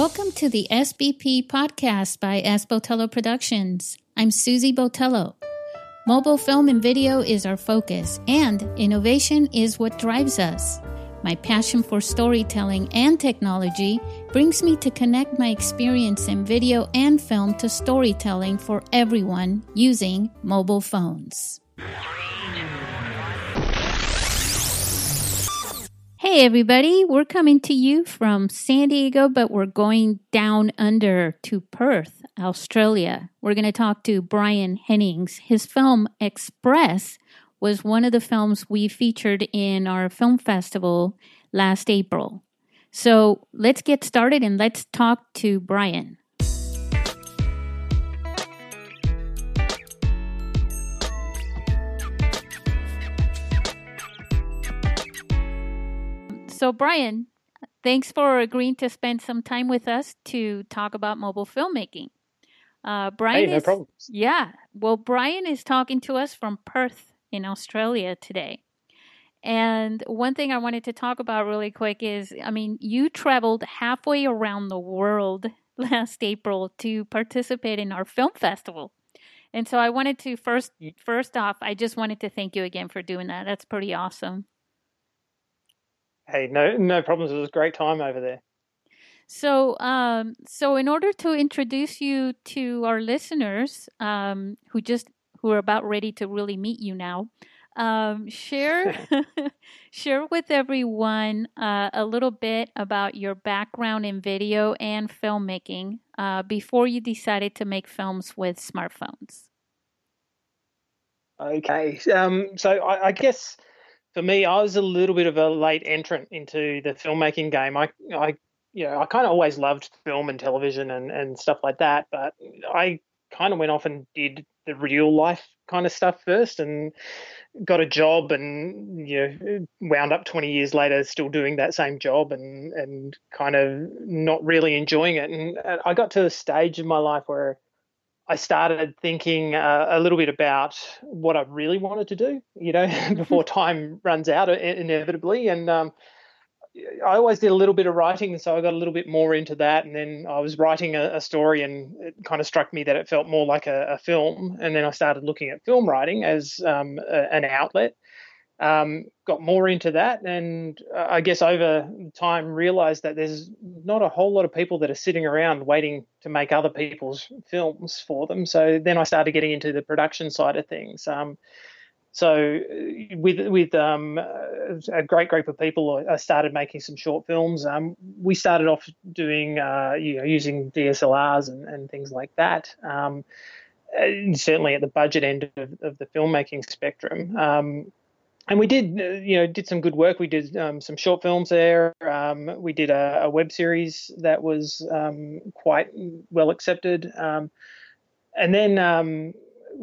Welcome to the SBP podcast by S. Botello Productions. I'm Susie Botello. Mobile film and video is our focus, and innovation is what drives us. My passion for storytelling and technology brings me to connect my experience in video and film to storytelling for everyone using mobile phones. Hey, everybody, we're coming to you from San Diego, but we're going down under to Perth, Australia. We're going to talk to Brian Hennings. His film Express was one of the films we featured in our film festival last April. So let's get started and let's talk to Brian. So, Brian, thanks for agreeing to spend some time with us to talk about mobile filmmaking. Uh, Brian hey, no is, problems. Yeah. Well, Brian is talking to us from Perth in Australia today. And one thing I wanted to talk about really quick is I mean, you traveled halfway around the world last April to participate in our film festival. And so I wanted to first first off, I just wanted to thank you again for doing that. That's pretty awesome. Hey, no, no problems. It was a great time over there. So, um, so in order to introduce you to our listeners um, who just who are about ready to really meet you now, um, share share with everyone uh, a little bit about your background in video and filmmaking uh, before you decided to make films with smartphones. Okay, um, so I, I guess for me, I was a little bit of a late entrant into the filmmaking game. I, I, you know, I kind of always loved film and television and, and stuff like that, but I kind of went off and did the real life kind of stuff first and got a job and you know wound up 20 years later still doing that same job and and kind of not really enjoying it and I got to a stage in my life where I started thinking uh, a little bit about what I really wanted to do, you know, before time runs out inevitably. And um, I always did a little bit of writing, so I got a little bit more into that. And then I was writing a, a story, and it kind of struck me that it felt more like a, a, film. And then I started looking at film writing as um, a, an outlet um, got more into that, and uh, I guess over time realized that there's not a whole lot of people that are sitting around waiting to make other people's films for them. So then I started getting into the production side of things. Um, so uh, with with um, a great group of people, I started making some short films. Um, we started off doing uh, you know using DSLRs and, and things like that. Um, certainly at the budget end of, of the filmmaking spectrum. And we did, uh, you know, did some good work. We did um, some short films there. Um, we did a, a, web series that was um, quite well accepted, um, and then um,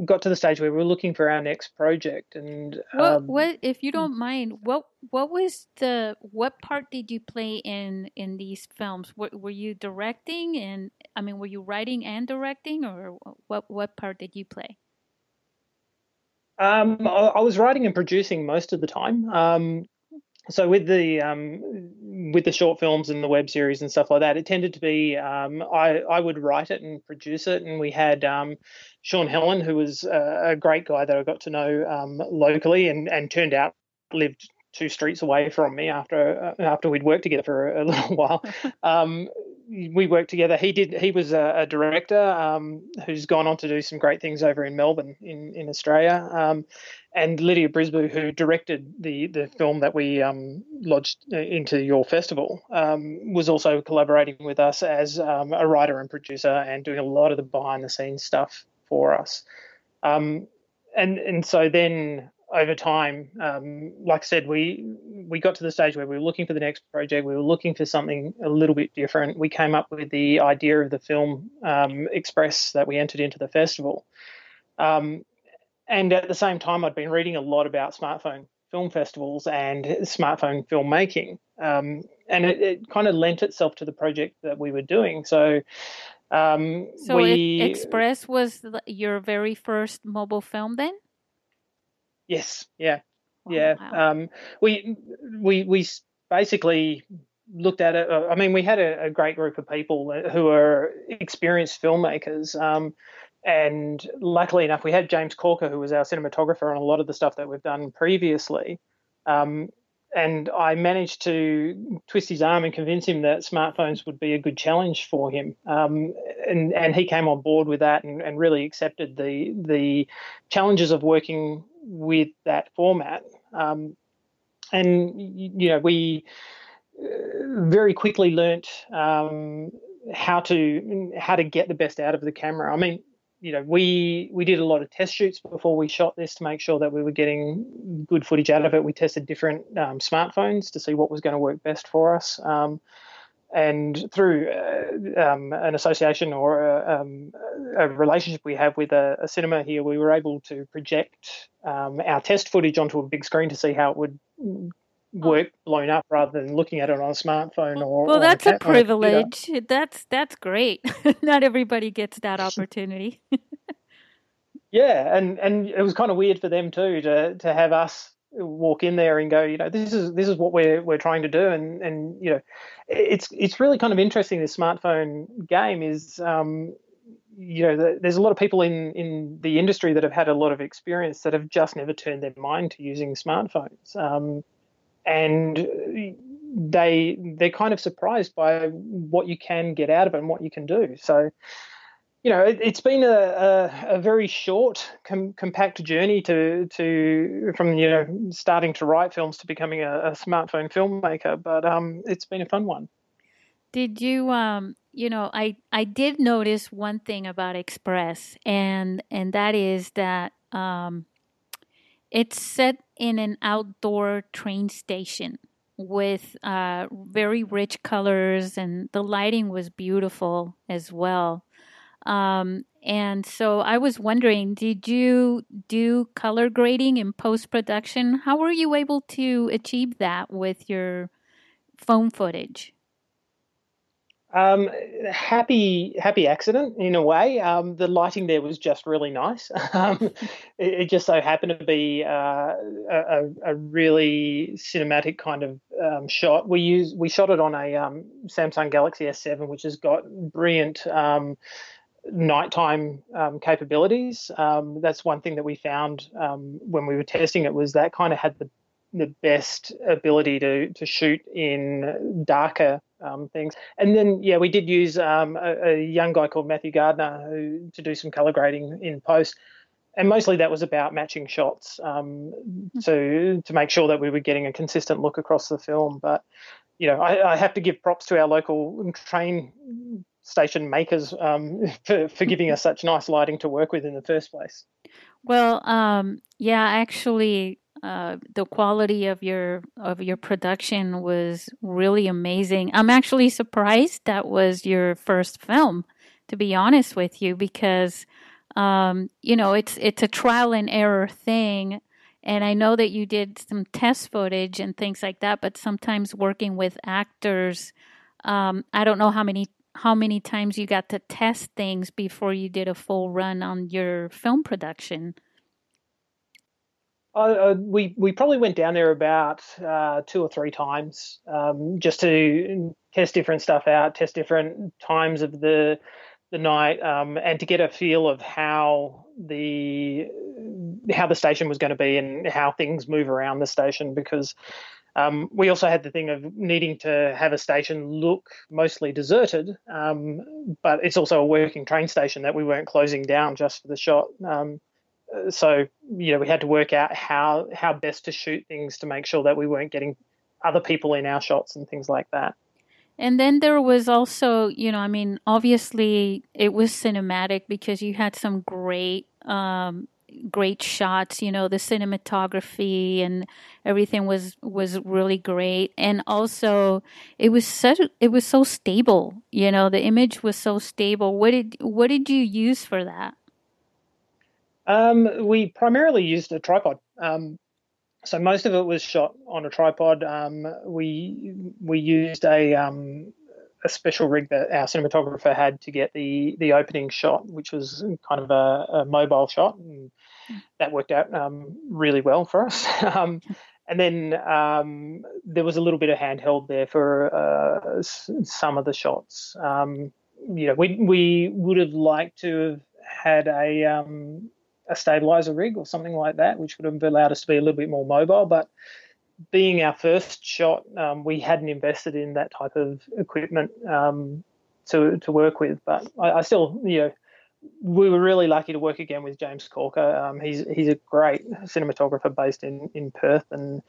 got to the stage where we were looking for our next project. And what, um, what, if you don't mind, what, what was the, what part did you play in in these films? Were, were you directing, and I mean, were you writing and directing, or what, what part did you play? Um, I, I, was writing and producing most of the time. Um, so with the um, with the short films and the web series and stuff like that, it tended to be um, I I would write it and produce it, and we had um, Sean Helen, who was a, a, great guy that I got to know um, locally, and and turned out lived two streets away from me after uh, after we'd worked together for a, a little while. We worked together. He did. He was a, a director um, who's gone on to do some great things over in Melbourne, in in Australia. Um, and Lydia Brisbane, who directed the the film that we um, lodged uh, into your festival, um, was also collaborating with us as um, a writer and producer, and doing a lot of the behind the scenes stuff for us. Um, and and so then over time, um, like I said, we we got to the stage where we were looking for the next project. We were looking for something a little bit different. We came up with the idea of the film um, Express that we entered into the festival. Um, and at the same time, I'd been reading a lot about smartphone film festivals and smartphone filmmaking, um, and it, it, kind of lent itself to the project that we were doing. So. Um, so we, Express was your very first mobile film then? Yes, yeah, yeah. Um, we we we basically looked at it. I mean, we had a, a great group of people who are experienced filmmakers. Um, and luckily enough, we had James Corker, who was our cinematographer on a lot of the stuff that we've done previously. Um, and I managed to twist his arm and convince him that smartphones would be a good challenge for him. Um, and, and he came on board with that and, and really accepted the the challenges of working with that format. Um, and you know, we uh, very quickly learnt um, how to how to get the best out of the camera. I mean, you know, we we did a lot of test shoots before we shot this to make sure that we were getting good footage out of it. We tested different um, smartphones to see what was going to work best for us. Um, and through uh, um, an association or a, um, a, relationship we have with a, a, cinema here, we were able to project um, our test footage onto a big screen to see how it would work blown up rather than looking at it on a smartphone or well or that's a, a privilege. That's that's great. Not everybody gets that opportunity. Yeah and and it was kind of weird for them too to to have us walk in there and go you know this is this is what we're we're trying to do and and you know it's it's really kind of interesting this smartphone game is um you know, there's a lot of people in, in the industry that have had a lot of experience that have just never turned their mind to using smartphones. Um, and they they're kind of surprised by what you can get out of it and what you can do. So, you know, it, has been a, a, a, very short, com- compact journey to to from you know starting to write films to becoming a, a smartphone filmmaker. But um, it's been a fun one. Did you um you know I I did notice one thing about Express and and that is that um it's set in an outdoor train station with uh, very rich colors, and the lighting was beautiful as well. Um, and so I was wondering, did you do color grading in post production? How were you able to achieve that with your phone footage? Um, happy, happy accident in a way. Um, the lighting there was just really nice. Um, it, it, just so happened to be uh, a, a, really cinematic kind of um, shot. We use we shot it on a um, Samsung Galaxy S7, which has got brilliant um, nighttime um, capabilities. Um, that's one thing that we found um, when we were testing it was that kind of had the the best ability to to shoot in darker um, things. And then, yeah, we did use um, a, a, young guy called Matthew Gardner who, to do some color grading in post. And mostly that was about matching shots um, to to make sure that we were getting a consistent look across the film. But you know, I, I have to give props to our local train station makers um, for, for giving us such nice lighting to work with in the first place. Well, um, yeah, actually, uh, the quality of your of your production was really amazing. I'm actually surprised that was your first film, to be honest with you, because um, you know it's it's a trial and error thing. And I know that you did some test footage and things like that, but sometimes working with actors, um, I don't know how many how many times you got to test things before you did a full run on your film production. Uh, we we probably went down there about uh, two or three times um, just to test different stuff out, test different times of the the night, um, and to get a feel of how the how the station was going to be and how things move around the station. Because um, we also had the thing of needing to have a station look mostly deserted, um, but it's also a working train station that we weren't closing down just for the shot. Um, so you know we had to work out how how best to shoot things to make sure that we weren't getting other people in our shots and things like that. And then there was also, you know, I mean, obviously it was cinematic because you had some great um, great shots you know the cinematography and everything was was really great and also it was such it was so stable you know the image was so stable what did what did you use for that um, we primarily used a tripod. Um, so most of it was shot on a tripod. Um, we we used a um, a special rig that our cinematographer had to get the the opening shot, which was kind of a, a mobile shot, and that worked out um, really well for us. Um, and then um, there was a little bit of handheld there for uh, some of the shots. Um, you know, we we would have liked to have had a um, a stabilizer rig or something like that, which would have allowed us to be a little bit more mobile. But being our first shot, um, we hadn't invested in that type of equipment um, to to work with. But I, I, still, you know, we were really lucky to work again with James Corker. Um, he's he's a great cinematographer based in in Perth, and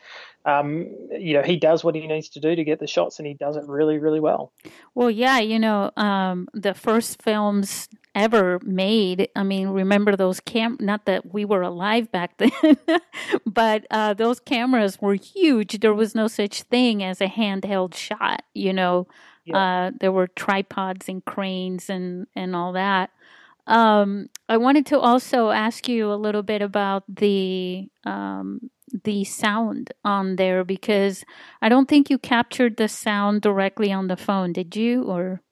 um, you know he does what he needs to do to get the shots, and he does it really really well. Well, yeah, you know, um, the first films ever made. I mean, remember those cam? Not that we were alive back then, but uh, those cameras were huge. There was no such thing as a handheld shot. You know, yeah. uh, there were tripods and cranes and and all that. Um, I wanted to also ask you a little bit about the um, the sound on there because I don't think you captured the sound directly on the phone, did you? Or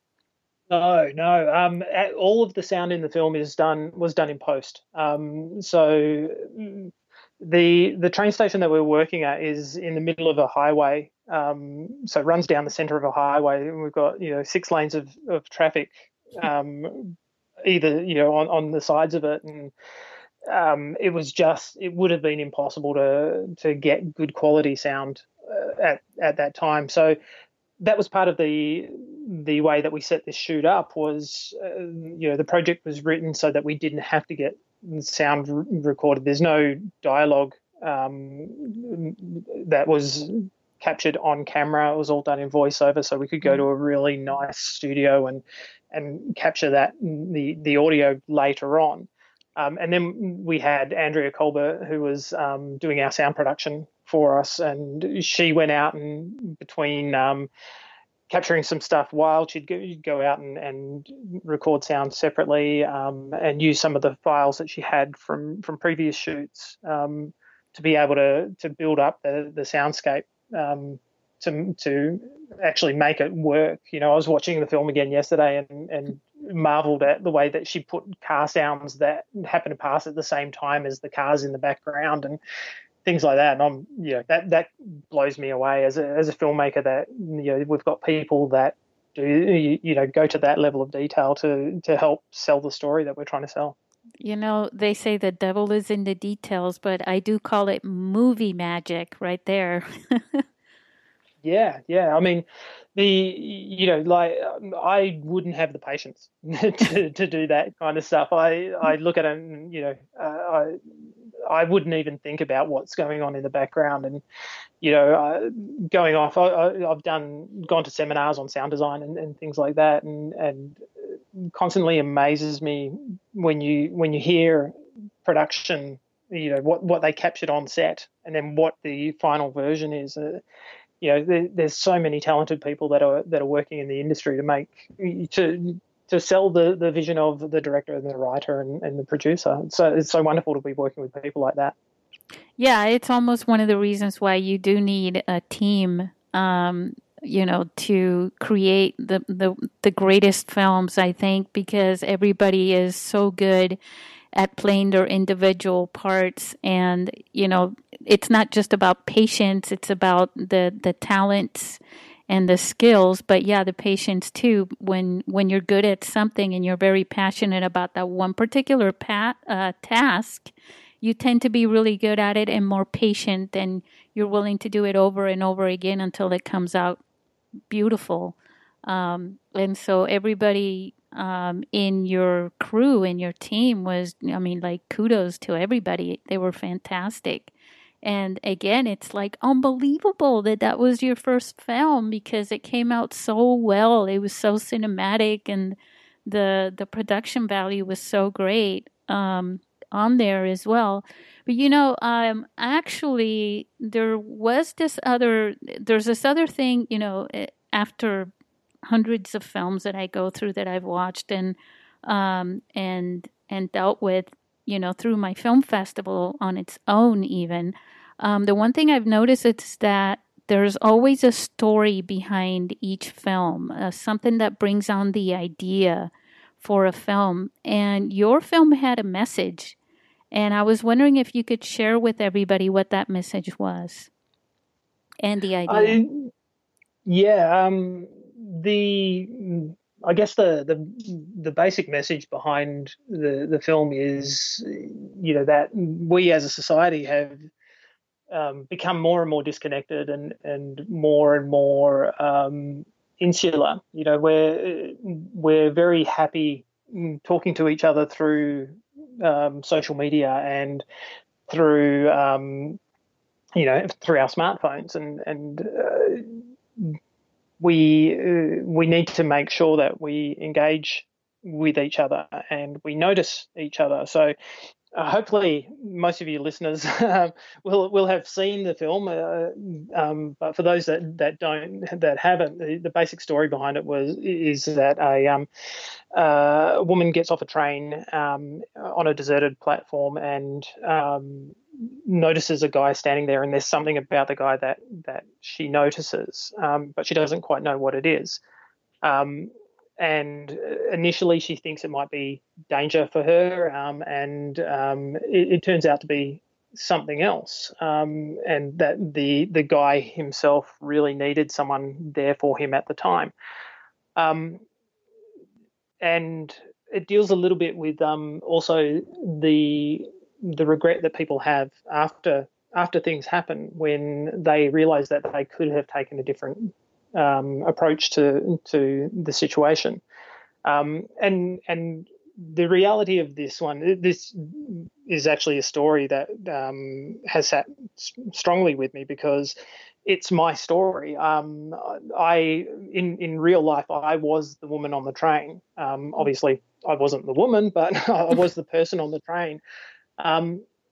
no, no. Um, all of the sound in the film is done was done in post. Um, so the the train station that we're working at is in the middle of a highway. Um, so it runs down the center of a highway, and we've got you know six lanes of of traffic, um, either you know on on the sides of it, and um, it was just it would have been impossible to to get good quality sound uh, at at that time. So that was part of the the way that we set this shoot up was uh, you know the project was written so that we didn't have to get sound recorded there's no dialogue um, that was captured on camera. It was all done in voiceover so we could go to a really nice studio and and capture that the the audio later on. Um, and then we had Andrea Colbert, who was um, doing our sound production for us, and she went out and between um, capturing some stuff while she'd go, go out and, and, record sound separately um, and use some of the files that she had from from previous shoots um, to be able to to build up the the soundscape um, to to actually make it work. You know, I was watching the film again yesterday and and marveled at the way that she put car sounds that happen to pass at the same time as the cars in the background and things like that. And I'm, you know, that that blows me away as a as a filmmaker. That you know, we've got people that do you, you know go to that level of detail to to help sell the story that we're trying to sell. You know, they say the devil is in the details, but I do call it movie magic right there. yeah, yeah. I mean, the you know like I wouldn't have the patience to, to do that kind of stuff. I I look at it and you know uh, I I wouldn't even think about what's going on in the background and you know uh, going off. I, have done gone to seminars on sound design and, and things like that and and constantly amazes me when you when you hear production you know what what they captured on set and then what the final version is. Uh, you know, there, there's so many talented people that are that are working in the industry to make to to sell the, the vision of the director and the writer and, and the producer. So it's so wonderful to be working with people like that. Yeah, it's almost one of the reasons why you do need a team, um, you know, to create the, the the greatest films. I think because everybody is so good at playing their individual parts and you know it's not just about patience it's about the the talents and the skills but yeah the patience too when when you're good at something and you're very passionate about that one particular pat, uh, task you tend to be really good at it and more patient and you're willing to do it over and over again until it comes out beautiful um, and so everybody um, in your crew and your team was, I mean, like kudos to everybody. They were fantastic. And again, it's like unbelievable that that was your first film because it came out so well. It was so cinematic and the the production value was so great um, on there as well. But you know, um, actually, there was this other. There's this other thing. You know, eh, after hundreds of films that I go through that I've watched and um, and and dealt with, you know, through my film festival on its own. Even um, the one thing I've noticed is that there's always a story behind each film, uh, something that brings on the idea for a film. And your film had a message, and I was wondering if you could share with everybody what that message was. and the idea. I, yeah, um, the I guess the, the the basic message behind the the film is, you know, that we as a society have um, become more and more disconnected and and more and more um, insular. You know, we're we're very happy talking to each other through um, social media and through um, you know through our smartphones and and uh, we uh, we need to make sure that we engage with each other and we notice each other. So uh, hopefully most of you listeners um, will will have seen the film, uh, um, but for those that, that don't that haven't, the, the, basic story behind it was is that a um, uh, woman gets off a train um, on a deserted platform and um, notices a guy standing there, and there's something about the guy that that she notices, but she doesn't quite know what it is. Um, and initially, she thinks it might be danger for her, um, and um, it, it, turns out to be something else, um, and that the the guy himself really needed someone there for him at the time. Um, and it deals a little bit with um, also the the regret that people have after after things happen when they realize that they could have taken a different um, approach to to the situation. Um, and and the reality of this one, this is actually a story that um, has sat strongly with me because it's my story. Um, I in in real life, I was the woman on the train. Um, obviously, I wasn't the woman, but I was the person on the train.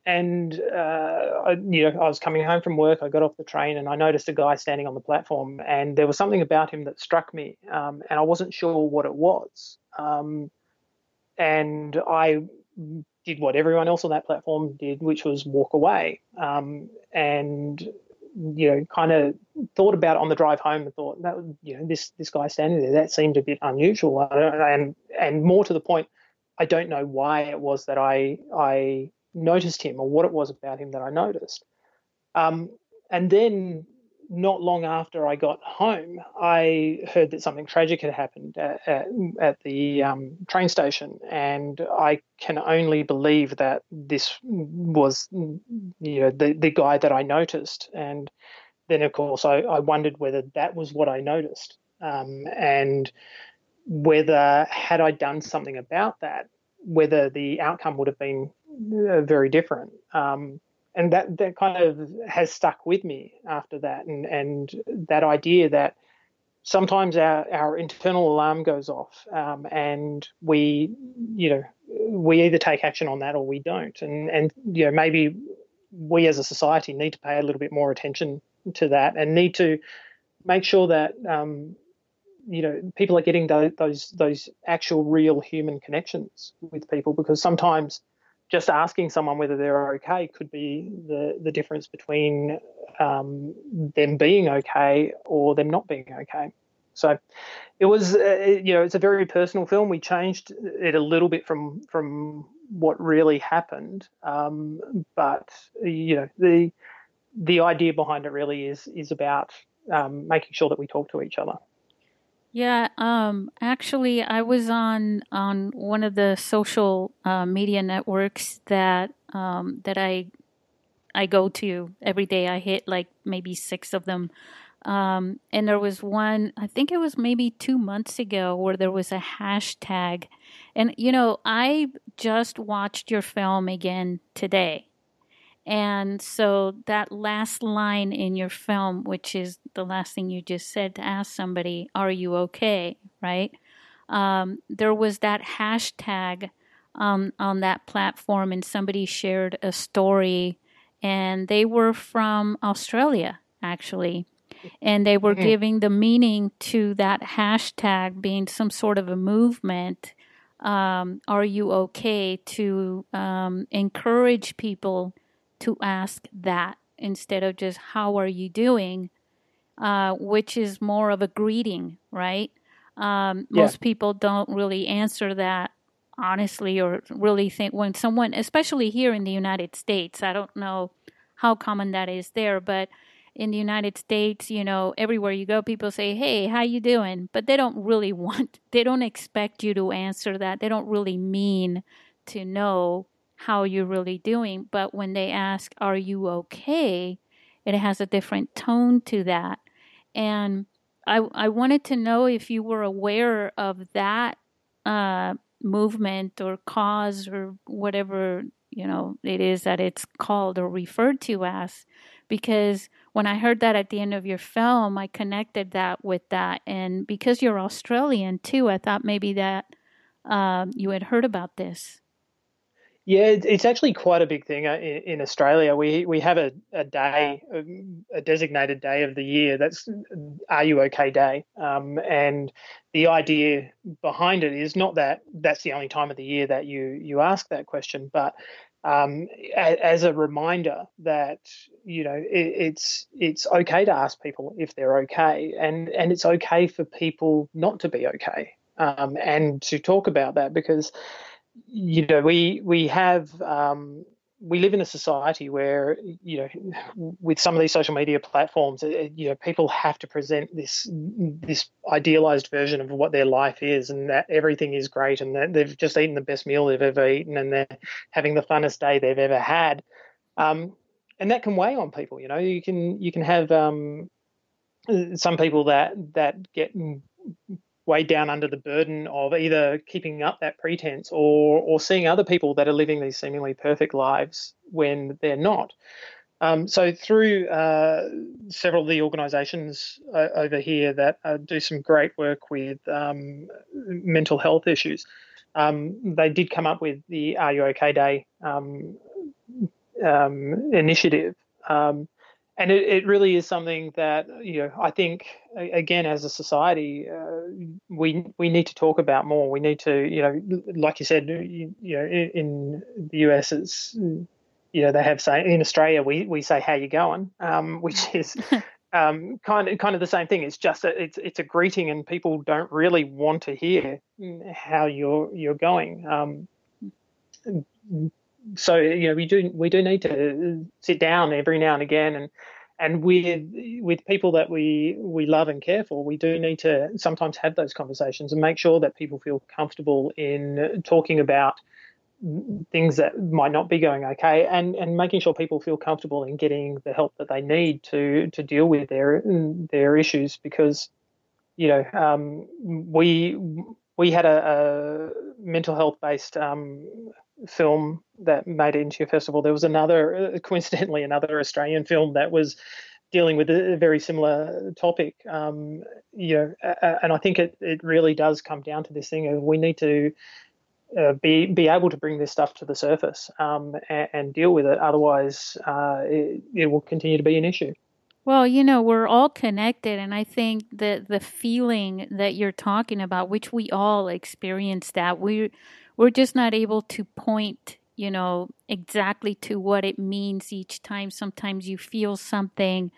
And uh, I, you know, I was coming home from work. I got off the train and I noticed a guy standing on the platform, and there was something about him that struck me, um, and I wasn't sure what it was. Um, and I did what everyone else on that platform did, which was walk away. Um, and you know, kind of thought about it on the drive home and thought that you know this this guy standing there that seemed a bit unusual, and and more to the point, I don't know why it was that I I noticed him or what it was about him that I noticed. Um, and then, not long after I got home, I heard that something tragic had happened at, at, at the um, train station, and I can only believe that this was, you know, the the guy that I noticed. And then, of course, I, I wondered whether that was what I noticed, um, and whether had I done something about that, whether the outcome would have been very different. Um, and that, that kind of has stuck with me after that. And, and that idea that sometimes our, our internal alarm goes off um, and we, you know, we either take action on that or we don't. And, and, you know, maybe we as a society need to pay a little bit more attention to that and need to make sure that um, you know people are getting those those actual real human connections with people because sometimes just asking someone whether they're okay could be the the difference between um, them being okay or them not being okay. So it was uh, you know it's a very personal film. We changed it a little bit from from what really happened, um, but you know the the idea behind it really is is about um, making sure that we talk to each other. Yeah, um, actually, I was on on one of the social uh, media networks that um, that I I go to every day. I hit like maybe six of them, um, and there was one. I think it was maybe two months ago where there was a hashtag, and you know, I just watched your film again today, and so that last line in your film, which is the last thing you just said to ask somebody, Are you okay? Right? Um, there was that hashtag um, on that platform, and somebody shared a story, and they were from Australia, actually. And they were mm-hmm. giving the meaning to that hashtag being some sort of a movement. Um, are you okay? To um, encourage people to ask that instead of just how are you doing uh, which is more of a greeting right um, yeah. most people don't really answer that honestly or really think when someone especially here in the united states i don't know how common that is there but in the United States, you know, everywhere you go, people say, "Hey, how you doing?" But they don't really want. They don't expect you to answer that. They don't really mean to know how you're really doing. But when they ask, "Are you okay?" it has a different tone to that. And I I wanted to know if you were aware of that uh, movement or cause or whatever you know it is that it's called or referred to as because when I heard that at the end of your film, I connected that with that. And because you're Australian too, I thought maybe that um, you had heard about this. Yeah, it's actually quite a big thing uh, in Australia. We we have a, a day, a designated day of the year that's Are You OK Day, um, and the idea behind it is not that that's the only time of the year that you you ask that question, but um, as a reminder that you know it, it's it's okay to ask people if they're okay, and and it's okay for people not to be okay, um, and to talk about that because you know we we have um, we live in a society where you know with some of these social media platforms you know people have to present this this idealized version of what their life is and that everything is great and that they've just eaten the best meal they've ever eaten and they're having the funnest day they've ever had. Um, and that can weigh on people you know you can you can have um, some people that that get weighed down under the burden of either keeping up that pretense or or seeing other people that are living these seemingly perfect lives when they're not. Um, so through uh, several of the organisations uh, over here that uh, do some great work with um, mental health issues, um, they did come up with the Are You OK Day um, um, initiative. Um, and it, it really is something that you know I think again as a society uh, we we need to talk about more. We need to you know like you said you, you know in, in, the US it's you know they have say in Australia we we say how you going um, which is um, kind of kind of the same thing. It's just a, it's it's a greeting and people don't really want to hear how you're you're going. Um, so you know we do we do need to sit down every now and again and and with with people that we we love and care for we do need to sometimes have those conversations and make sure that people feel comfortable in talking about things that might not be going okay and and making sure people feel comfortable in getting the help that they need to to deal with their their issues because you know um, we we had a, a mental health based um, film that made it into your festival. There was another, uh, coincidentally, another Australian film that was dealing with a very similar topic. Um, you know, and I think it, it really does come down to this thing of we need to uh, be be able to bring this stuff to the surface um, and, and, deal with it. Otherwise, uh, it, it will continue to be an issue. Well, you know, we're all connected, and I think that the feeling that you're talking about, which we all experience, that we we're just not able to point, you know, exactly to what it means each time. Sometimes you feel something,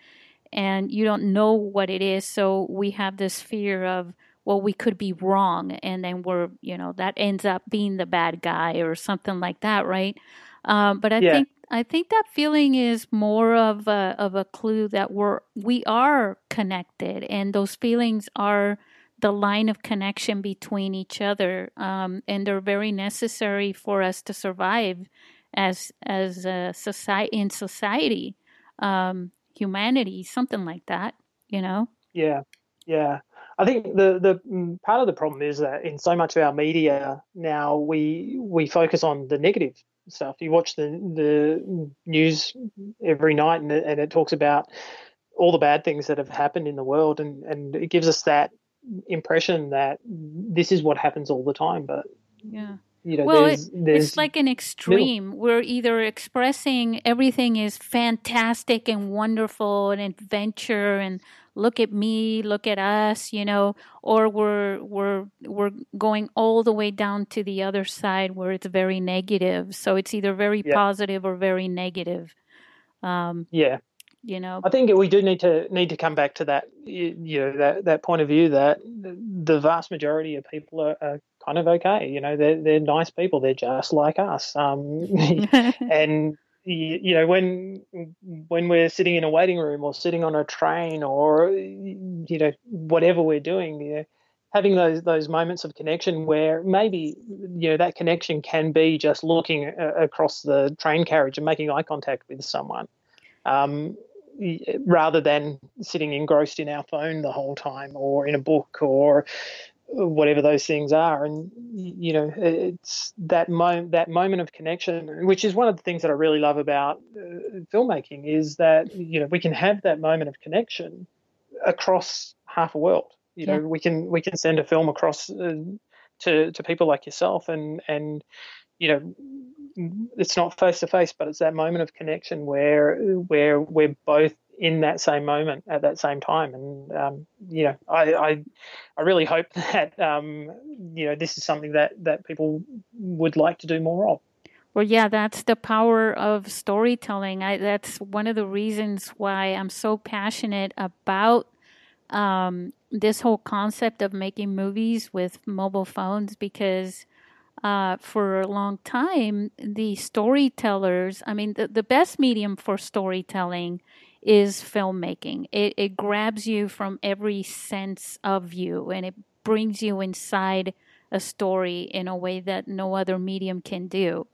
and you don't know what it is, so we have this fear of, well, we could be wrong, and then we're, you know, that ends up being the bad guy or something like that, right? Um, but I yeah. think I think that feeling is more of a of a clue that we're we are connected, and those feelings are the line of connection between each other, um, and they're very necessary for us to survive as as a society in society, um, humanity, something like that. You know? Yeah, yeah. I think the the mm, part of the problem is that in so much of our media now we we focus on the negative stuff. You watch the the news every night, and it, and it talks about all the bad things that have happened in the world, and and it gives us that impression that this is what happens all the time. But yeah. You know, well, there's, there's it's like an extreme. Middle. We're either expressing everything is fantastic and wonderful and adventure and look at me, look at us, you know, or we're we're we're going all the way down to the other side where it's very negative. So it's either very yeah. positive or very negative. Um, yeah. You know, I think we do need to need to come back to that, you know, that that point of view that the vast majority of people are, are kind of okay. You know, they're they're nice people. They're just like us. Um, and you, you know when when we're sitting in a waiting room or sitting on a train or you know whatever we're doing you know having those those moments of connection where maybe you know that connection can be just looking a- across the train carriage and making eye contact with someone um, rather than sitting engrossed in our phone the whole time or in a book or whatever those things are and you know it's that moment that moment of connection which is one of the things that I really love about uh, filmmaking is that you know we can have that moment of connection across half a world you yeah. know we can we can send a film across uh, to to people like yourself and and you know it's not face to face but it's that moment of connection where where we're both in that same moment at that same time. And um, you know, I, I, I really hope that um, you know this is something that that people would like to do more of. Well, yeah, that's the power of storytelling. I, that's one of the reasons why I'm so passionate about um, this whole concept of making movies with mobile phones because. Uh, for a long time, the storytellers, I mean, the, the best medium for storytelling is filmmaking. It, it grabs you from every sense of you and it brings you inside a story in a way that no other medium can do.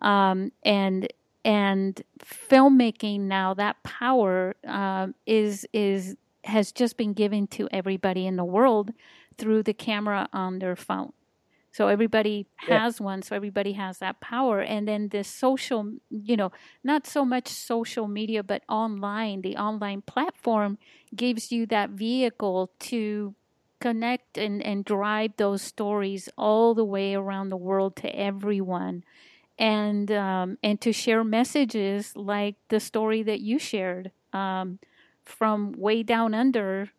Um, and and filmmaking now that power um, is is has just been given to everybody in the world through the camera on their phone. So everybody has yeah. one, so everybody has that power. And then the social, you know, not so much social media, but online, the online platform gives you that vehicle to connect and, and drive those stories all the way around the world to everyone. And um, and to share messages like the story that you shared um, from way down under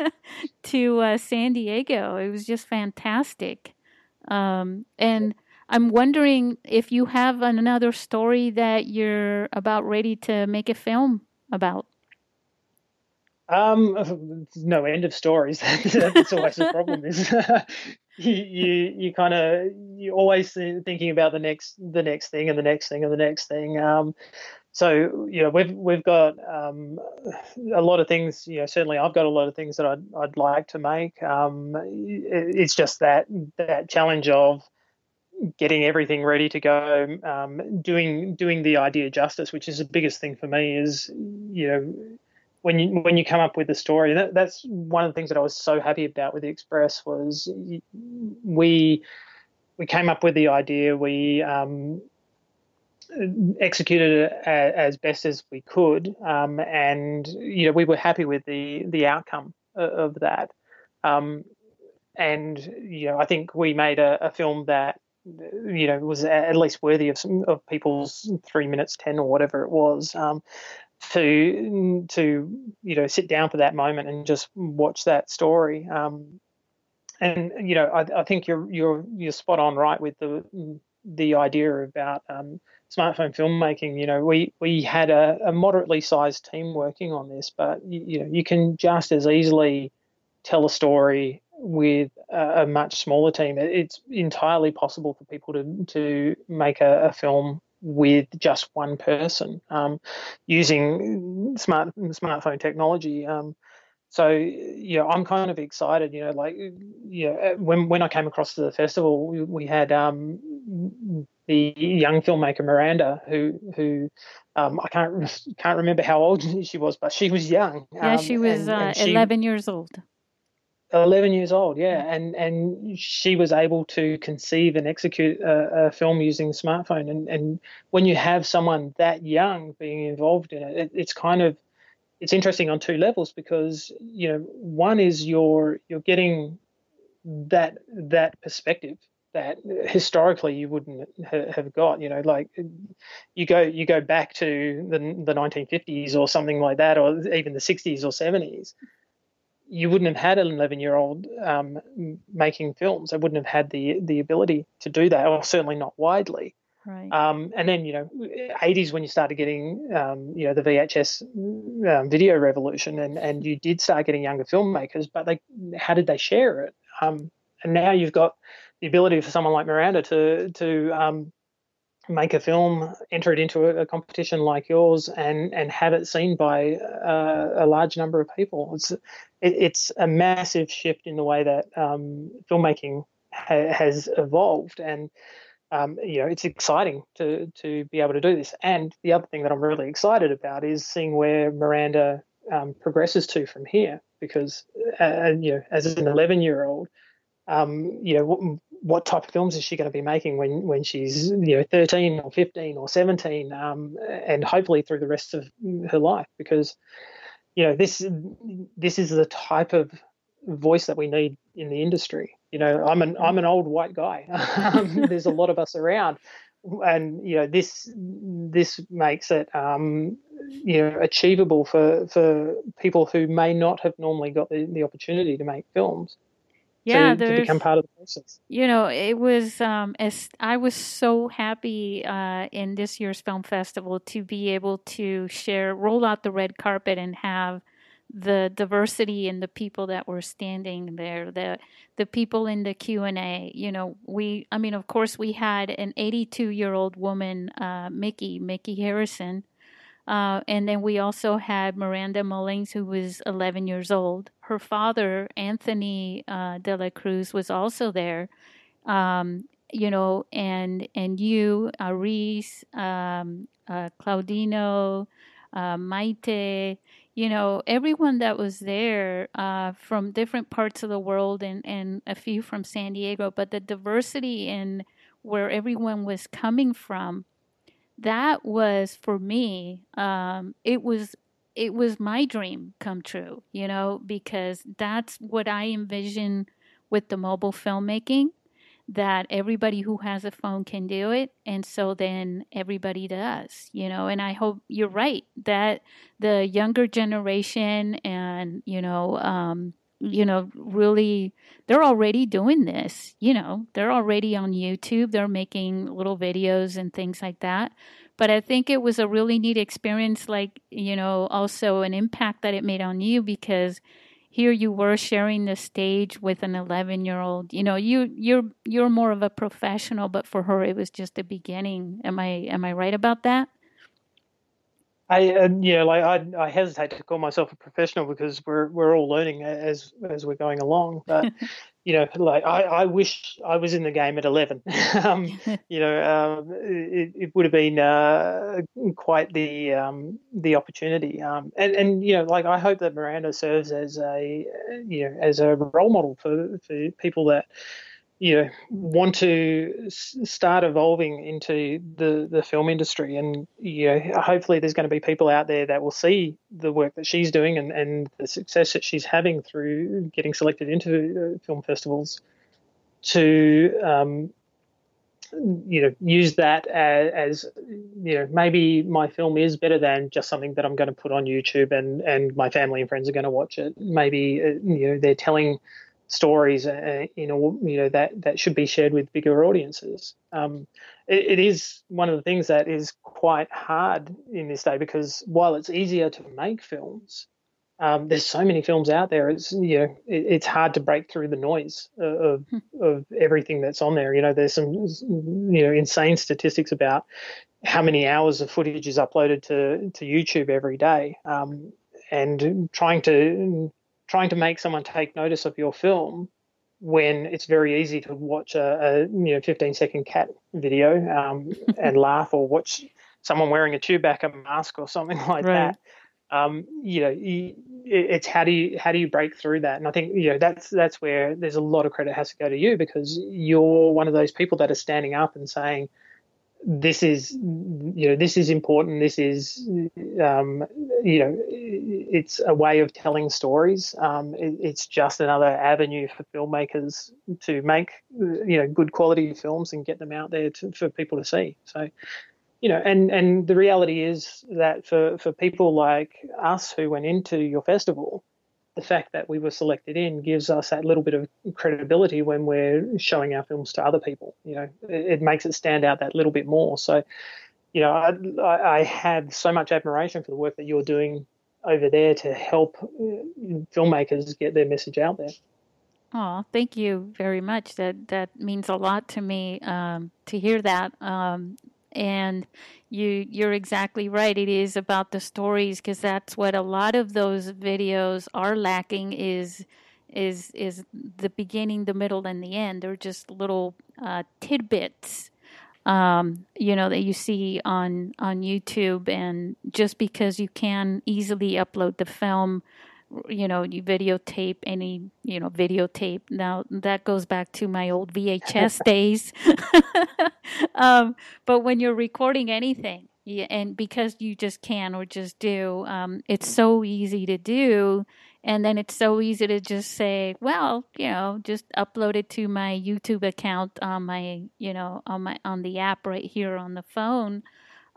to uh, San Diego. It was just fantastic. Um, and I'm wondering if you have another story that you're about ready to make a film about. Um, no end of stories. That's always the problem. Is you you, kind of you always thinking about the next the next thing and the next thing and the next thing. Um, so you know we've we've got um, a lot of things. You know, certainly I've got a lot of things that I'd I'd like to make. Um, it's just that that challenge of getting everything ready to go, um, doing doing the idea justice, which is the biggest thing for me. Is you know when you when you come up with the story, that, that's one of the things that I was so happy about with the Express was we we came up with the idea. We um, executed it as best as we could, um, and you know we were happy with the the outcome of that. Um, and you know, I think we made a, a, film that you know was at least worthy of some of people's three minutes ten or whatever it was. Um, to to you know sit down for that moment and just watch that story. Um, and you know, I, I think you're you're you're spot on right with the the idea about um, smartphone filmmaking, you know, we we had a, a, moderately sized team working on this, but you, you, know, you can just as easily tell a story with a, a much smaller team. It's entirely possible for people to to make a, a film with just one person um, using smart smartphone technology. Um, so yeah, I'm kind of excited. You know, like yeah, when when I came across to the festival, we, we had um, the young filmmaker Miranda, who who um, I can't can't remember how old she was, but she was young. Yeah, she um, was and, uh, and she, 11 years old. 11 years old, yeah, mm. and and she was able to conceive and execute a, a, film using a smartphone. And and when you have someone that young being involved in it, it, it's kind of it's interesting on two levels because you know one is you're you're getting that that perspective that historically you wouldn't have got you know like you go you go back to the the 1950s or something like that or even the 60s or 70s you wouldn't have had an 11 year old um, making films they wouldn't have had the the ability to do that or certainly not widely Right. Um, and then you know, 80s when you started getting um, you know the VHS um, video revolution, and and you did start getting younger filmmakers, but they how did they share it? Um, and now you've got the ability for someone like Miranda to to um, make a film, enter it into a, a, competition like yours, and and have it seen by uh, a large number of people. It's it, it's a massive shift in the way that um, filmmaking ha- has evolved, and um, you know it's exciting to to be able to do this. And the other thing that I'm really excited about is seeing where Miranda um, progresses to from here, because uh, you know as an 11 year old. Um, you know, what type of films is she going to be making when when she's you know 13 or 15 or 17 um, and hopefully through the rest of her life because you know this this is the type of voice that we need in the industry. You know i'm an i'm an old white guy. Um, there's a lot of us around. And you know this this makes it um, you know achievable for for people who may not have normally got the, the opportunity to make films yeah, to, to become part of the process. You know, it was um, as I was so happy uh, in this year's film festival to be able to share, roll out the red carpet, and have the diversity in the people that were standing there the the people in the q&a you know we i mean of course we had an 82 year old woman uh, mickey mickey harrison uh, and then we also had Miranda Mullings, who was 11 years old. Her father, Anthony uh, De La Cruz, was also there. Um, you know, and and you, Aris, um, uh, Claudino, uh, Maite, you know, everyone that was there uh, from different parts of the world, and and a few from San Diego. But the diversity in where everyone was coming from that was for me um, it was it was my dream come true you know because that's what i envision with the mobile filmmaking that everybody who has a phone can do it and so then everybody does you know and i hope you're right that the younger generation and you know um, you know, really, they're already doing this. You know, they're already on YouTube. They're making little videos and things like that. But I think it was a really neat experience, like, you know, also an impact that it made on you because here you were sharing the stage with an 11 year old you know you you're you're more of a professional but for her it was just the beginning. Am i am i right about that I uh, yeah, like I, I hesitate to call myself a professional because we're we're all learning as as we're going along. But you know, like I, I wish I was in the game at eleven. um, you know, um, it, it would have been uh, quite the um, the opportunity. Um, and and you know, like I hope that Miranda serves as a you know as a role model for for people that you know want to start evolving into the the film industry. And you know hopefully there's going to be people out there that will see the work that she's doing and and the success that she's having through getting selected into uh, film festivals to um, you know use that as, as, you know maybe my film is better than just something that I'm going to put on YouTube and and my family and friends are going to watch it. Maybe uh, you know they're telling stories, uh, you know, you know that that should be shared with bigger audiences. Um, it, it is one of the things that is quite hard in this day because while it's easier to make films, um, there's so many films out there. It's you know it, it's hard to break through the noise of hmm. of everything that's on there. You know, there's some you know insane statistics about how many hours of footage is uploaded to to YouTube every day, um, and trying to trying to make someone take notice of your film when it's very easy to watch a, a you know 15 second cat video um, and laugh or watch someone wearing a Chewbacca mask or something like right. that. Um, you know, it's how do you how do you break through that? And I think you know that's that's where there's a lot of credit has to go to you because you're one of those people that are standing up and saying, this is you know this is important. This is um, you know it's a way of telling stories. Um, it, it's just another avenue for filmmakers to make you know good quality films and get them out there to, for people to see. So you know and and the reality is that for for people like us who went into your festival the fact that we were selected in gives us that little bit of credibility when we're showing our films to other people. You know, it, it makes it stand out that little bit more. So, you know, I, I have so much admiration for the work that you're doing over there to help uh, filmmakers get their message out there. Oh, thank you very much. That that means a lot to me um, to hear that. Um, and you you're exactly right. It is about the stories because that's what a lot of those videos are lacking is is is the beginning, the middle, and the end. They're just little uh, tidbits, um, you know, that you see on on YouTube, and just because you can easily upload the film, you know, you videotape any, you know, videotape. Now that goes back to my old VHS days. um, but when you're recording anything, yeah, and because you just can or just do, um, it's so easy to do and then it's so easy to just say, well, you know, just upload it to my YouTube account on my, you know, on my on the app right here on the phone.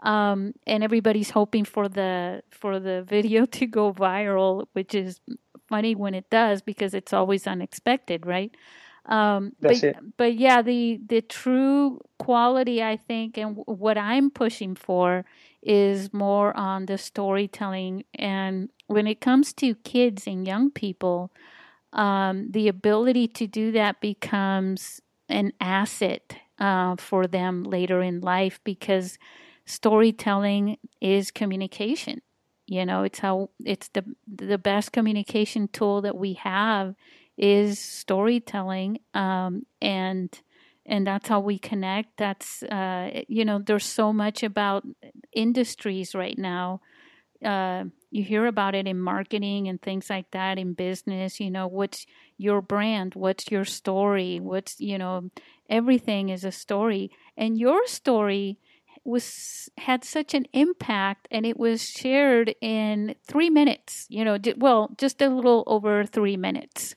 Um, and everybody's hoping for the for the video to go viral, which is funny when it does because it's always unexpected, right? Um, That's but, it. but yeah, the the true quality I think, and what I'm pushing for is more on the storytelling and when it comes to kids and young people, um, the ability to do that becomes an asset uh, for them later in life because storytelling is communication. You know, it's how it's the the best communication tool that we have is storytelling, um, and and that's how we connect. That's uh, you know, there's so much about industries right now uh, you hear about it in marketing and things like that in business you know what's your brand what's your story what's you know everything is a story and your story was had such an impact and it was shared in three minutes you know well just a little over three minutes.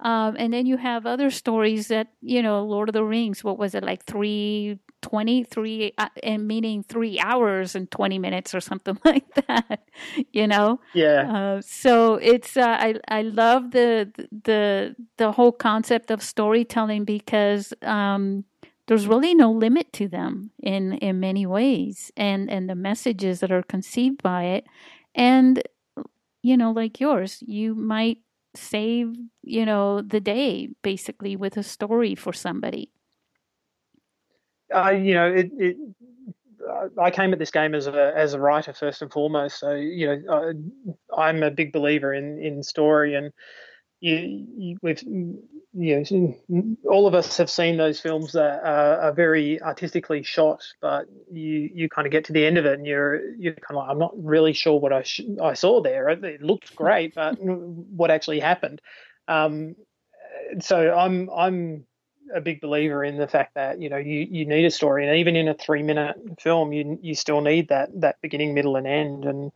Um, and then you have other stories that you know lord of the rings what was it like three 23 uh, and meaning three hours and 20 minutes or something like that you know? Yeah. Uh, so it's uh, i i love the the the whole concept of storytelling because um there's really no limit to them in in many ways and and the messages that are conceived by it and you know like yours you might save you know the day basically with a story for somebody uh, you know, it, it, I came at this game as a as a writer first and foremost. So you know, I, am a big believer in in story, and you, you we've you know, all of us have seen those films that are, are, very artistically shot, but you you kind of get to the end of it and you're you're kind of like, I'm not really sure what I sh- I saw there. It looked great, but what actually happened? Um, so I'm I'm a big believer in the fact that you know you, you need a story, and even in a three minute film, you you still need that that beginning, middle, and end, and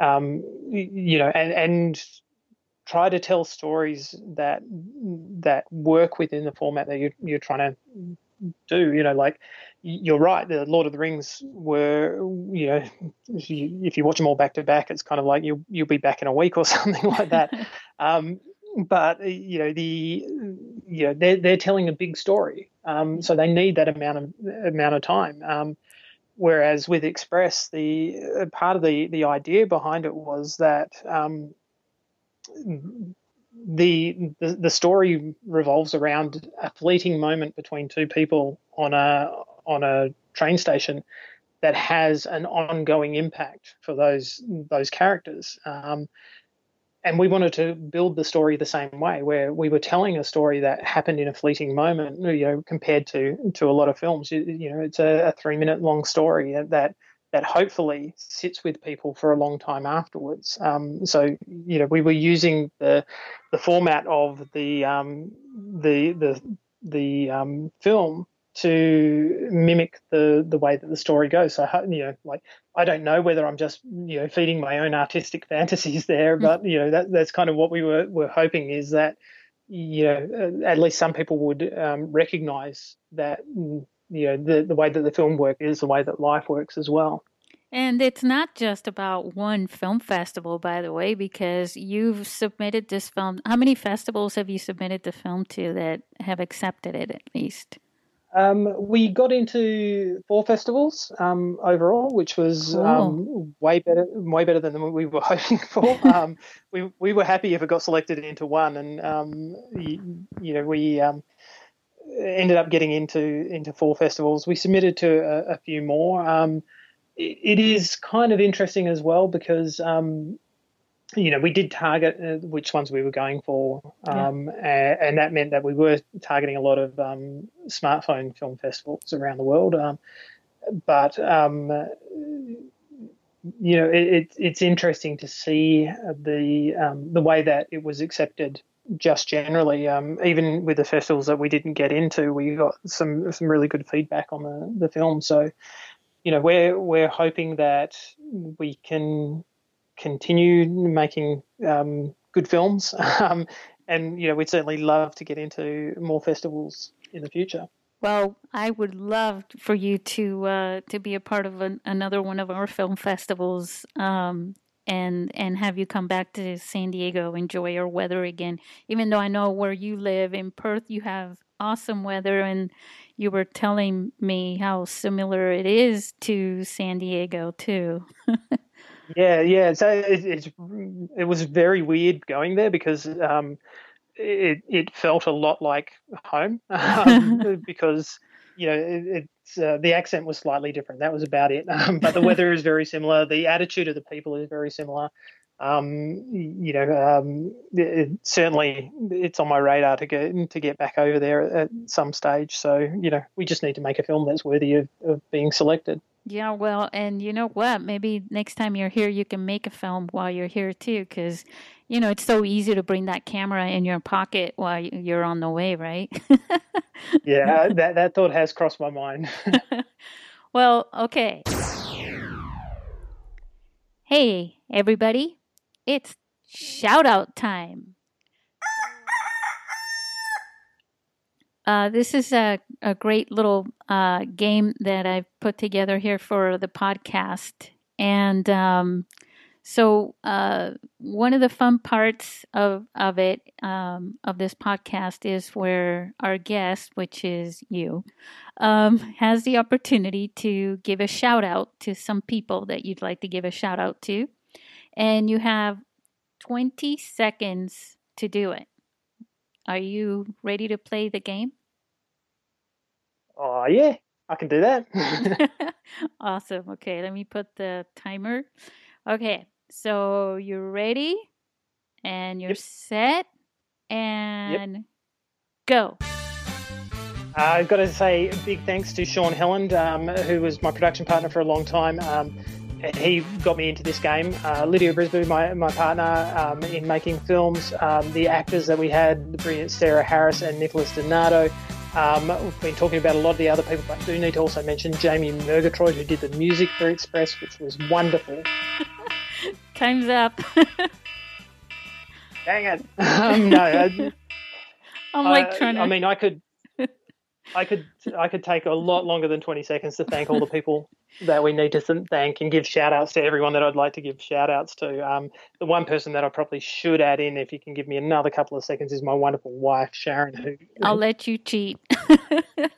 um, you know, and and try to tell stories that that work within the format that you're you're trying to do. You know, like you're right. The Lord of the Rings were, you know, if you, if you watch them all back to back, it's kind of like you'll you'll be back in a week or something like that. um, but you know the you know they're they're telling a big story, um, so they need that amount of amount of time. Um, whereas with Express, the uh, part of the the idea behind it was that um, the, the the story revolves around a fleeting moment between two people on a on a train station that has an ongoing impact for those those characters. Um, and we wanted to build the story the same way, where we were telling a story that happened in a fleeting moment. You know, compared to to a lot of films, you, you know, it's a, a three minute long story that that hopefully sits with people for a long time afterwards. Um, so you know, we were using the the format of the um, the the the um, film to mimic the the way that the story goes. So you know, like I don't know whether I'm just you know feeding my own artistic fantasies there, but mm. you know that that's kind of what we were were hoping is that you know at least some people would um, recognize that you know the the way that the film work is the way that life works as well. And it's not just about one film festival, by the way, because you've submitted this film. How many festivals have you submitted the film to that have accepted it at least? Um, we got into four festivals um, overall, which was cool. um, way better, way better than we were hoping for. Um, we we were happy if it got selected into one, and um, you, you, know we um, ended up getting into into four festivals. We submitted to a, a few more. Um, it, it is kind of interesting as well because um, you know we did target uh, which ones we were going for, um, yeah. and, and, that meant that we were targeting a lot of um, smartphone film festivals around the world. Um, but um, you know, it, it's interesting to see the um, the way that it was accepted just generally. Um, even with the festivals that we didn't get into, we got some some really good feedback on the, the film. So, you know, we're we're hoping that we can continue making um, good films, um, and you know, we'd certainly love to get into more festivals in the future. Well, I would love for you to uh, to be a part of an, another one of our film festivals, um, and and have you come back to San Diego, enjoy your weather again. Even though I know where you live in Perth, you have awesome weather, and you were telling me how similar it is to San Diego too. yeah, yeah. So it, it's it was very weird going there because. Um, it it felt a lot like home um, because you know it, it's uh, the accent was slightly different. That was about it. Um, but the weather is very similar. The attitude of the people is very similar. Um, you know, um, it, certainly it's on my radar to get to get back over there at some stage. So you know, we just need to make a film that's worthy of, of being selected. Yeah, well, and you know what? Maybe next time you're here, you can make a film while you're here too, because you know it's so easy to bring that camera in your pocket while you're on the way, right? yeah, that that thought has crossed my mind. well, okay. Hey, everybody! It's shout out time. Uh, this is a, a great little uh, game that I've put together here for the podcast. And um, so, uh, one of the fun parts of, of it, um, of this podcast, is where our guest, which is you, um, has the opportunity to give a shout out to some people that you'd like to give a shout out to. And you have 20 seconds to do it. Are you ready to play the game? Oh, yeah, I can do that. awesome. Okay, let me put the timer. Okay, so you're ready and you're yep. set and yep. go. I've got to say a big thanks to Sean Helland, um, who was my production partner for a long time. Um, he got me into this game. Uh, Lydia Brisby, my, my partner um, in making films, um, the actors that we had, the brilliant Sarah Harris and Nicholas Donato. Um, we've been talking about a lot of the other people, but I do need to also mention Jamie Murgatroyd, who did the music for Express, which was wonderful. Time's up. Dang it! Um, no, I, I'm like trying to. I mean, I could I could I could take a lot longer than 20 seconds to thank all the people that we need to thank and give shout outs to everyone that I'd like to give shout outs to. Um, the one person that I probably should add in, if you can give me another couple of seconds, is my wonderful wife, Sharon. Who I'll let you cheat.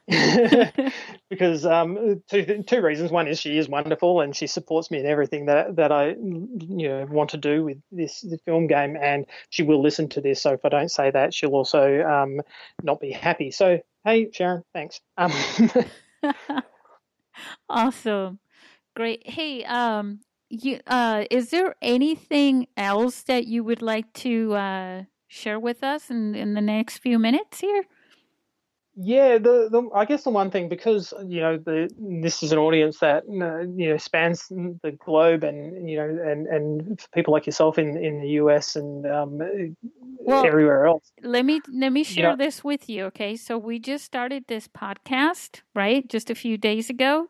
because um, two, two reasons. One is she is wonderful and she supports me in everything that, that I you know want to do with this film game. And she will listen to this. So if I don't say that, she'll also um, not be happy. So Hey, Sharon. Thanks. Awesome. Great. Hey, um, you, uh, is there anything else that you would like to uh, share with us in, in the next few minutes here? Yeah, the, the I guess the one thing because you know the this is an audience that you know spans the globe and you know and and people like yourself in in the US and um, well, everywhere else. Let me let me share you know, this with you, okay? So we just started this podcast, right? Just a few days ago.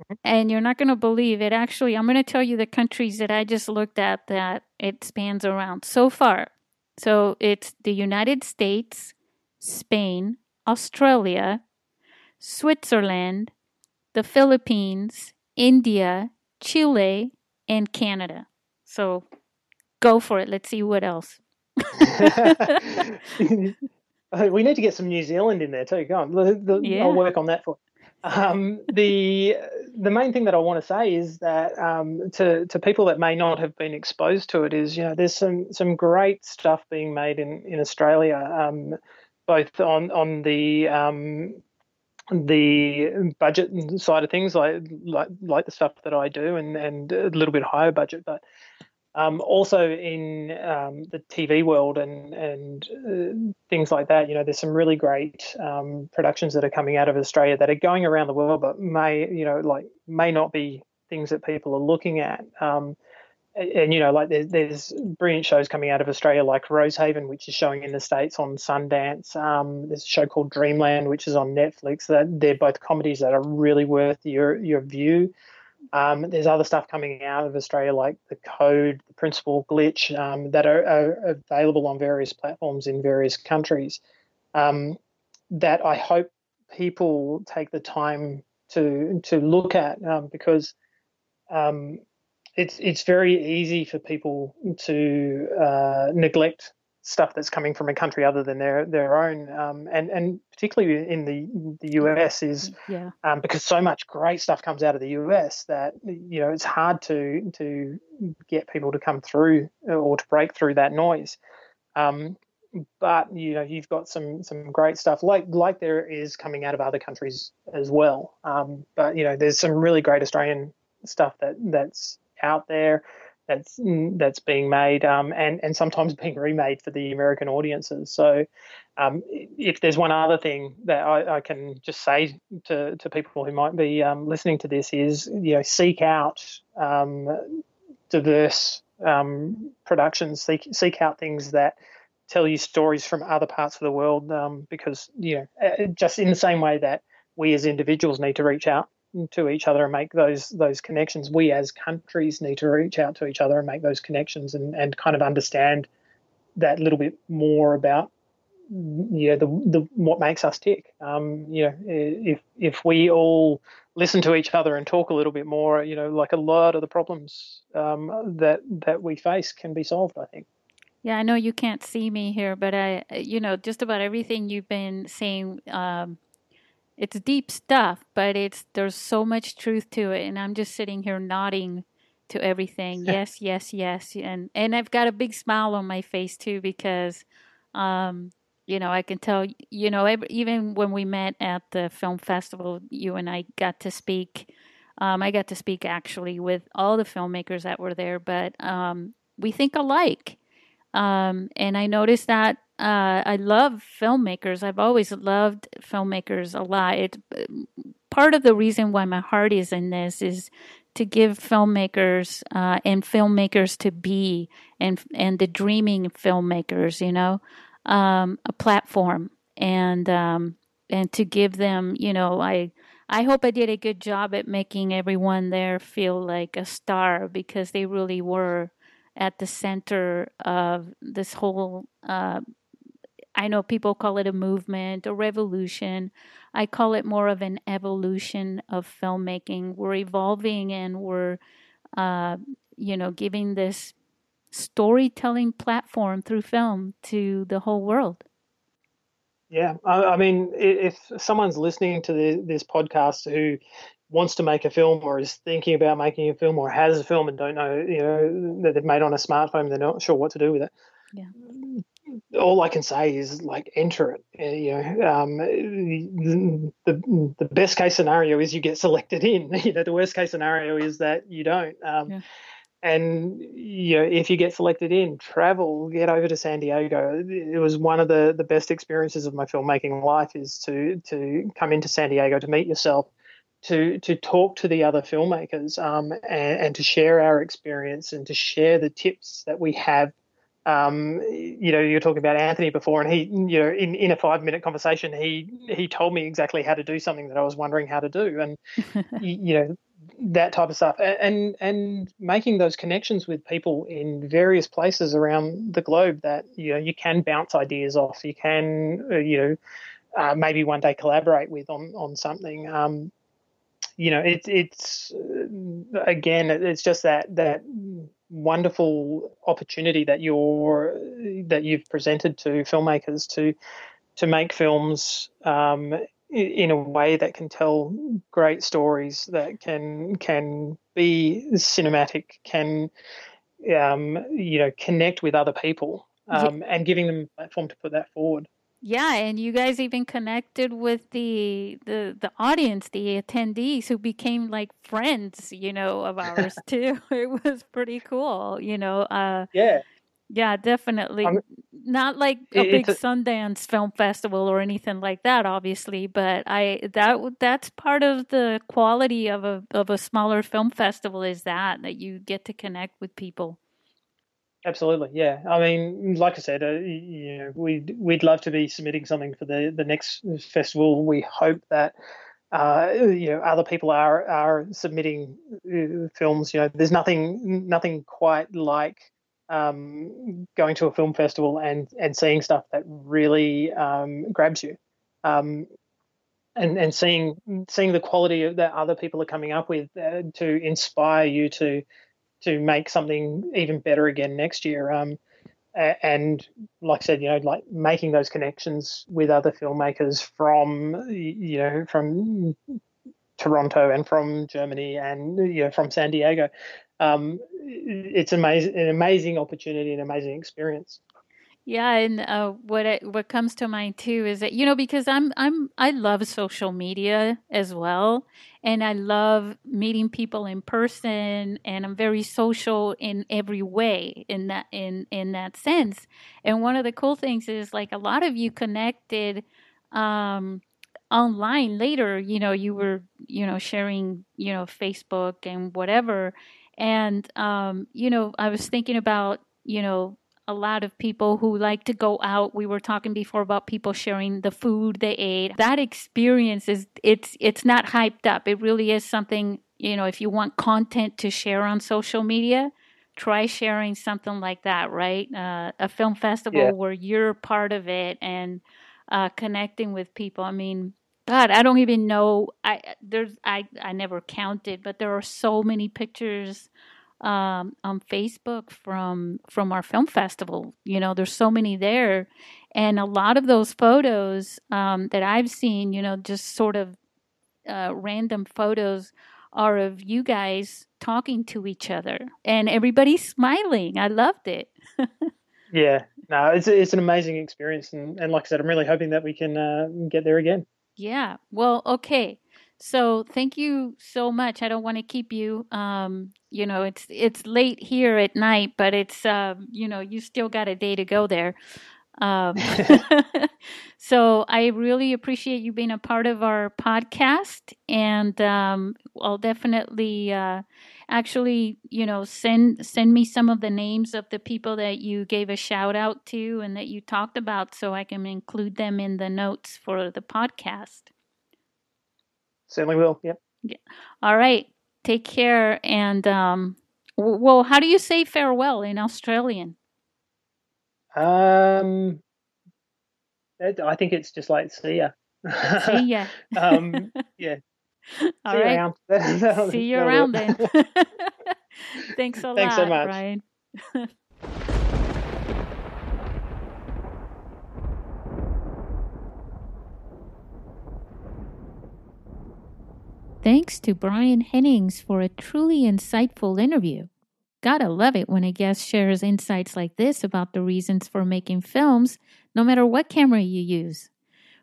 Mm-hmm. And you're not going to believe it. Actually, I'm going to tell you the countries that I just looked at that it spans around so far. So it's the United States, Spain, Australia, Switzerland, the Philippines, India, Chile, and Canada. So go for it. Let's see what else. we need to get some New Zealand in there too. Go on, the, the, yeah. I'll work on that for. Um, the the main thing that I want to say is that um, to to people that may not have been exposed to it is you know there's some some great stuff being made in in Australia. Um, both on on the um, the budget side of things, like like like the stuff that I do, and and a little bit higher budget, but um, also in um, the TV world and and uh, things like that, you know, there's some really great um, productions that are coming out of Australia that are going around the world, but may you know like may not be things that people are looking at. Um, and, you know, like there's, there's brilliant shows coming out of Australia, like Rosehaven, which is showing in the states on Sundance. Um, there's a show called Dreamland, which is on Netflix. That they're both comedies that are really worth your your view. Um, there's other stuff coming out of Australia like the Code, the Principal Glitch, um, that are, are, available on various platforms in various countries. Um, that I hope people take the time to to look at um, because um, it's it's very easy for people to uh, neglect stuff that's coming from a country other than their their own, um, and and particularly in the the US is yeah. um, because so much great stuff comes out of the US that you know it's hard to to get people to come through or to break through that noise. Um, but you know you've got some some great stuff like like there is coming out of other countries as well. Um, but you know there's some really great Australian stuff that that's out there that's that's being made um, and and sometimes being remade for the American audiences. So, um, if there's one other thing that I, I, can just say to, to people who might be um, listening to this is you know seek out um, diverse um, productions, seek seek out things that tell you stories from other parts of the world um, because you know uh, just in the same way that we as individuals need to reach out to each other and make those those connections. We as countries need to reach out to each other and make those connections and, and kind of understand that little bit more about you know the the what makes us tick. Um, you know, if if we all listen to each other and talk a little bit more, you know, like a lot of the problems um, that that we face can be solved. I think. Yeah, I know you can't see me here, but I, you know, just about everything you've been saying um, it's deep stuff, but it's there's so much truth to it, and I'm just sitting here nodding to everything. yes, yes, yes, and and I've got a big smile on my face too because, um, you know, I can tell. You know, even when we met at the film festival, you and I got to speak. Um, I got to speak actually with all the filmmakers that were there, but um, we think alike. Um, and I noticed that uh, I love filmmakers. I've always loved filmmakers a lot. It, part of the reason why my heart is in this is to give filmmakers uh, and filmmakers to be and and the dreaming filmmakers, you know, um, a platform and um, and to give them, you know, I I hope I did a good job at making everyone there feel like a star because they really were at the center of this whole uh, I know people call it a movement, a revolution. I call it more of an evolution of filmmaking. We're evolving and we're, uh, you know, giving this storytelling platform through film to the whole world. Yeah, I, I mean, if someone's listening to the, this podcast who wants to make a film or is thinking about making a film or has a film and don't know, you know, that they've made on a smartphone, they're not sure what to do with it. Yeah all I can say is like enter it. Uh, you know, um, the, the, the best case scenario is you get selected in. You know, the worst case scenario is that you don't. Um, yeah. And you know, if you get selected in, travel, get over to San Diego. It was one of the, the best experiences of my filmmaking life is to to come into San Diego to meet yourself, to to talk to the other filmmakers, um, and, and to share our experience and to share the tips that we have um, you know, you're talking about Anthony before, and he, you know, in, in a five minute conversation, he he told me exactly how to do something that I was wondering how to do, and you know, that type of stuff, and and making those connections with people in various places around the globe that you know you can bounce ideas off, you can, uh, you know, uh, maybe one day collaborate with on on something. Um, you know, it's it's uh, again, it's just that that wonderful opportunity that you're that you've presented to filmmakers to to make films um, in a way that can tell great stories that can can be cinematic can um, you know connect with other people um, yeah. and giving them a platform to put that forward Yeah, and you guys even connected with the the the audience, the attendees who became like friends, you know, of ours too. It was pretty cool, you know. Uh yeah. Yeah, definitely. I'm, Not like a big a, Sundance Film Festival or anything like that, obviously, but I that that's part of the quality of a of a smaller film festival is that that you get to connect with people. Absolutely, yeah. I mean, like I said, uh, you know, we'd we'd love to be submitting something for the the next festival. We hope that uh, you know other people are are submitting uh, films. You know, there's nothing nothing quite like um, going to a film festival and and seeing stuff that really um, grabs you, um, and and seeing seeing the quality that other people are coming up with uh, to inspire you to to make something even better again next year. Um, and like I said, you know, like making those connections with other filmmakers from you know from Toronto and from Germany and you know from San Diego um, it's amazing, an amazing opportunity, an amazing experience. Yeah, and uh, what it, what comes to mind too is that you know because I'm I'm I love social media as well, and I love meeting people in person, and I'm very social in every way in that in in that sense. And one of the cool things is like a lot of you connected um, online later. You know, you were you know sharing you know Facebook and whatever, and, um, you know, I was thinking about, you know, a lot of people who like to go out. We were talking before about people sharing the food they ate. That experience is it's it's not hyped up. It really is something, you know, if you want content to share on social media, try sharing something like that, right? Uh, a film festival yeah. where you're part of it and uh, connecting with people. I mean, God, I don't even know. I there's I I never counted, but there are so many pictures um, on Facebook from from our film festival. You know, there's so many there, and a lot of those photos um, that I've seen, you know, just sort of uh, random photos are of you guys talking to each other, and everybody's smiling. I loved it. yeah, no, it's it's an amazing experience, and, and like I said, I'm really hoping that we can uh, get there again. Yeah. Well, okay. So thank you so much. I don't want to keep you. Um, you know, it's it's late here at night, but it's um, you know, you still got a day to go there. Um, so I really appreciate you being a part of our podcast, and um, I'll definitely uh, actually, you know, send send me some of the names of the people that you gave a shout out to and that you talked about, so I can include them in the notes for the podcast. Certainly will. Yep. Yeah. All right. Take care. And um, well, how do you say farewell in Australian? Um, I think it's just like see ya. See ya. um, yeah. All See right. You See you around then. Thanks a Thanks lot, so much. Brian. Thanks to Brian Hennings for a truly insightful interview. Gotta love it when a guest shares insights like this about the reasons for making films, no matter what camera you use.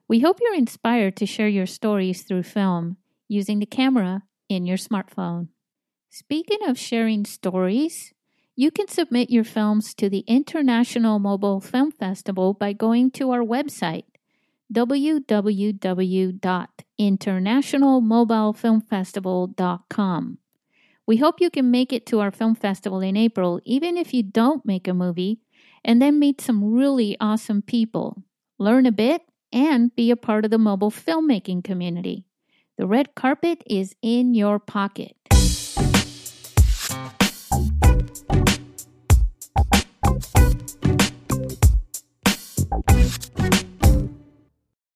We hope you're inspired to share your stories through film using the camera in your smartphone. Speaking of sharing stories, you can submit your films to the International Mobile Film Festival by going to our website www.internationalmobilefilmfestival.com. We hope you can make it to our film festival in April, even if you don't make a movie, and then meet some really awesome people, learn a bit, and be a part of the mobile filmmaking community. The red carpet is in your pocket.